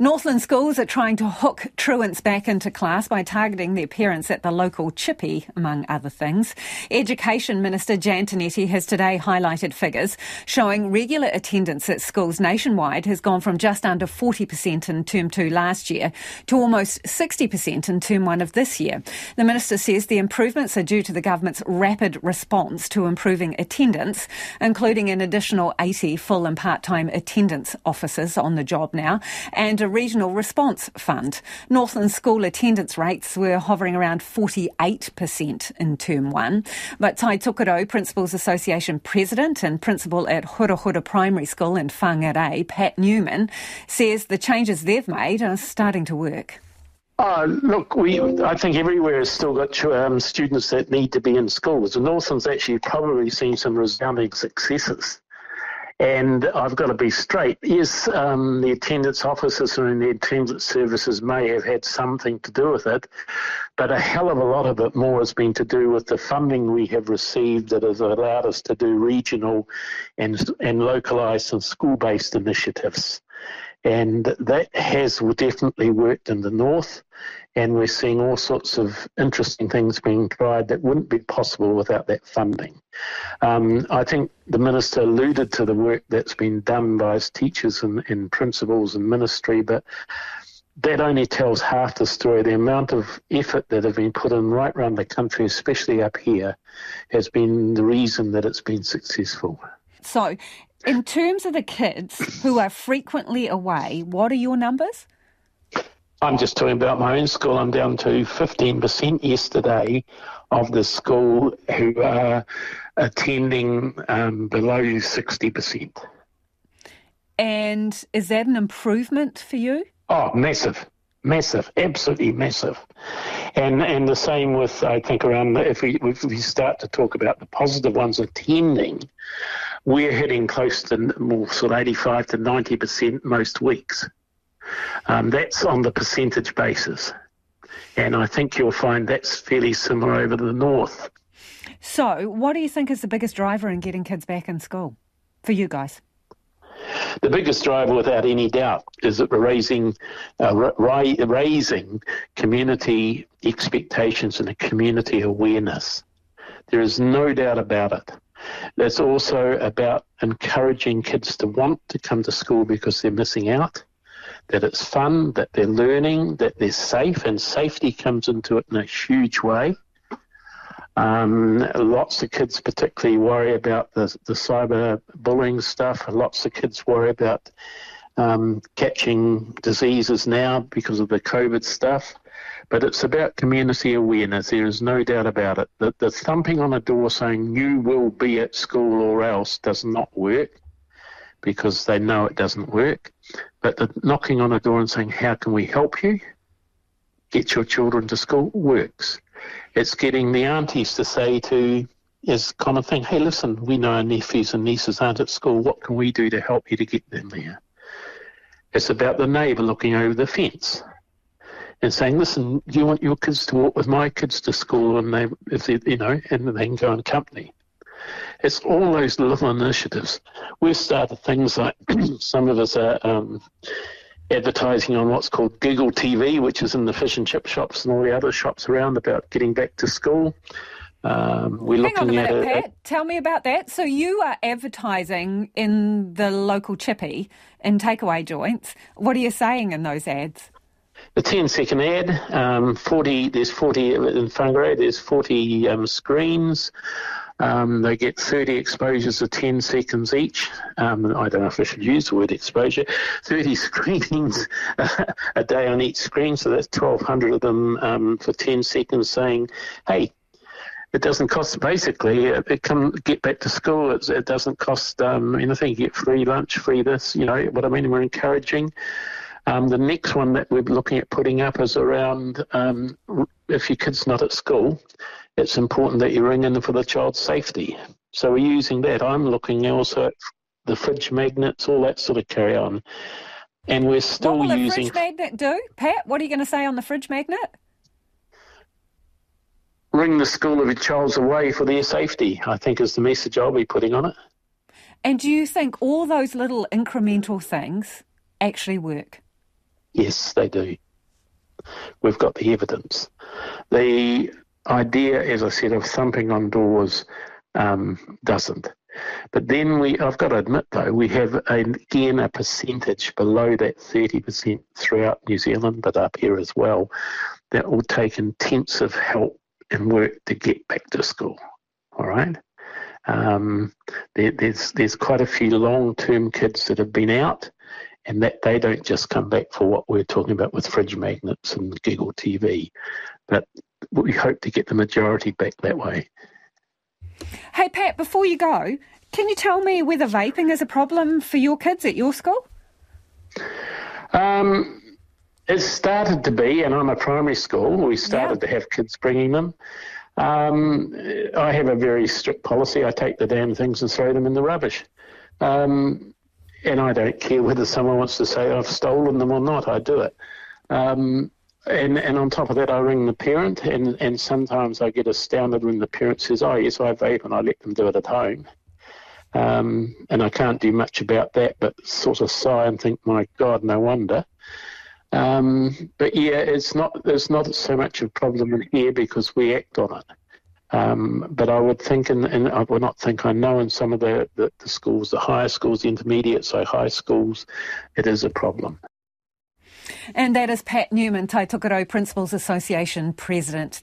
Northland schools are trying to hook truants back into class by targeting their parents at the local chippy, among other things. Education Minister Jan Tinetti has today highlighted figures showing regular attendance at schools nationwide has gone from just under 40% in term two last year to almost 60% in term one of this year. The minister says the improvements are due to the government's rapid response to improving attendance, including an additional 80 full and part-time attendance officers on the job now and a regional response fund. Northland school attendance rates were hovering around 48% in term one. But Tai Tokerau, Principals Association President and Principal at Hura Primary School in Whangarei, Pat Newman, says the changes they've made are starting to work. Uh, look, we I think everywhere has still got um, students that need to be in schools. The Northland's actually probably seen some resounding successes. And I've got to be straight. Yes, um, the attendance officers and the attendance services may have had something to do with it, but a hell of a lot of it more has been to do with the funding we have received that has allowed us to do regional and, and localised and school based initiatives. And that has definitely worked in the north and we're seeing all sorts of interesting things being tried that wouldn't be possible without that funding. Um, I think the minister alluded to the work that's been done by teachers and, and principals and ministry, but that only tells half the story. The amount of effort that have been put in right around the country, especially up here, has been the reason that it's been successful. So, in terms of the kids who are frequently away, what are your numbers? I'm just talking about my own school. I'm down to 15% yesterday of the school who are attending um, below 60%. And is that an improvement for you? Oh, massive, massive, absolutely massive. And and the same with I think around if we if we start to talk about the positive ones attending, we're hitting close to more sort of 85 to 90 percent most weeks. Um, that's on the percentage basis. And I think you'll find that's fairly similar over the north. So, what do you think is the biggest driver in getting kids back in school for you guys? The biggest driver, without any doubt, is that we're raising, uh, ra- raising community expectations and a community awareness. There is no doubt about it. It's also about encouraging kids to want to come to school because they're missing out that it's fun, that they're learning, that they're safe, and safety comes into it in a huge way. Um, lots of kids particularly worry about the, the cyber bullying stuff. Lots of kids worry about um, catching diseases now because of the COVID stuff. But it's about community awareness. There is no doubt about it. The, the thumping on a door saying you will be at school or else does not work because they know it doesn't work. But the knocking on a door and saying, How can we help you? Get your children to school works. It's getting the aunties to say to is kind of thing, hey, listen, we know our nephews and nieces aren't at school. What can we do to help you to get them there? It's about the neighbour looking over the fence and saying, listen, do you want your kids to walk with my kids to school and they, if they, you know, and they can go in company? It's all those little initiatives. We've started things like some of us are um, advertising on what's called Google TV, which is in the fish and chip shops and all the other shops around about getting back to school. Um, we're Hang looking on a minute, at Pat. Tell me about that. So you are advertising in the local chippy in takeaway joints. What are you saying in those ads? The 10 second ad, um, 40, there's 40 in Whangarei, there's 40 um, screens. Um, they get 30 exposures of 10 seconds each. Um, I don't know if I should use the word exposure. 30 screenings a day on each screen, so that's 1,200 of them um, for 10 seconds saying, hey, it doesn't cost basically it come get back to school it, it doesn't cost um, anything you get free lunch free this you know what i mean we're encouraging um, the next one that we're looking at putting up is around um, if your kid's not at school it's important that you ring in for the child's safety. So we're using that. I'm looking also at the fridge magnets, all that sort of carry on. And we're still what will using. What fridge magnet do? Pat, what are you going to say on the fridge magnet? Ring the school of your child's away for their safety, I think is the message I'll be putting on it. And do you think all those little incremental things actually work? Yes, they do. We've got the evidence. The idea, as I said, of thumping on doors um, doesn't. But then we, I've got to admit though, we have again a percentage below that 30% throughout New Zealand, but up here as well, that will take intensive help and work to get back to school. All right. Um, there, there's there's quite a few long-term kids that have been out, and that they don't just come back for what we're talking about with fridge magnets and Google TV, but we hope to get the majority back that way. Hey Pat, before you go, can you tell me whether vaping is a problem for your kids at your school? Um, it started to be, and I'm a primary school. We started yeah. to have kids bringing them. Um, I have a very strict policy. I take the damn things and throw them in the rubbish. Um, and I don't care whether someone wants to say I've stolen them or not. I do it. Um, and, and on top of that, I ring the parent, and, and sometimes I get astounded when the parent says, "Oh yes, I vape," and I let them do it at home. Um, and I can't do much about that, but sort of sigh and think, "My God, no wonder." Um, but yeah, it's not there's not so much a problem in here because we act on it. Um, but I would think, and, and I would not think, I know in some of the, the, the schools, the higher schools, the intermediate, so high schools, it is a problem. And that is Pat Newman, Tai Principals Association President.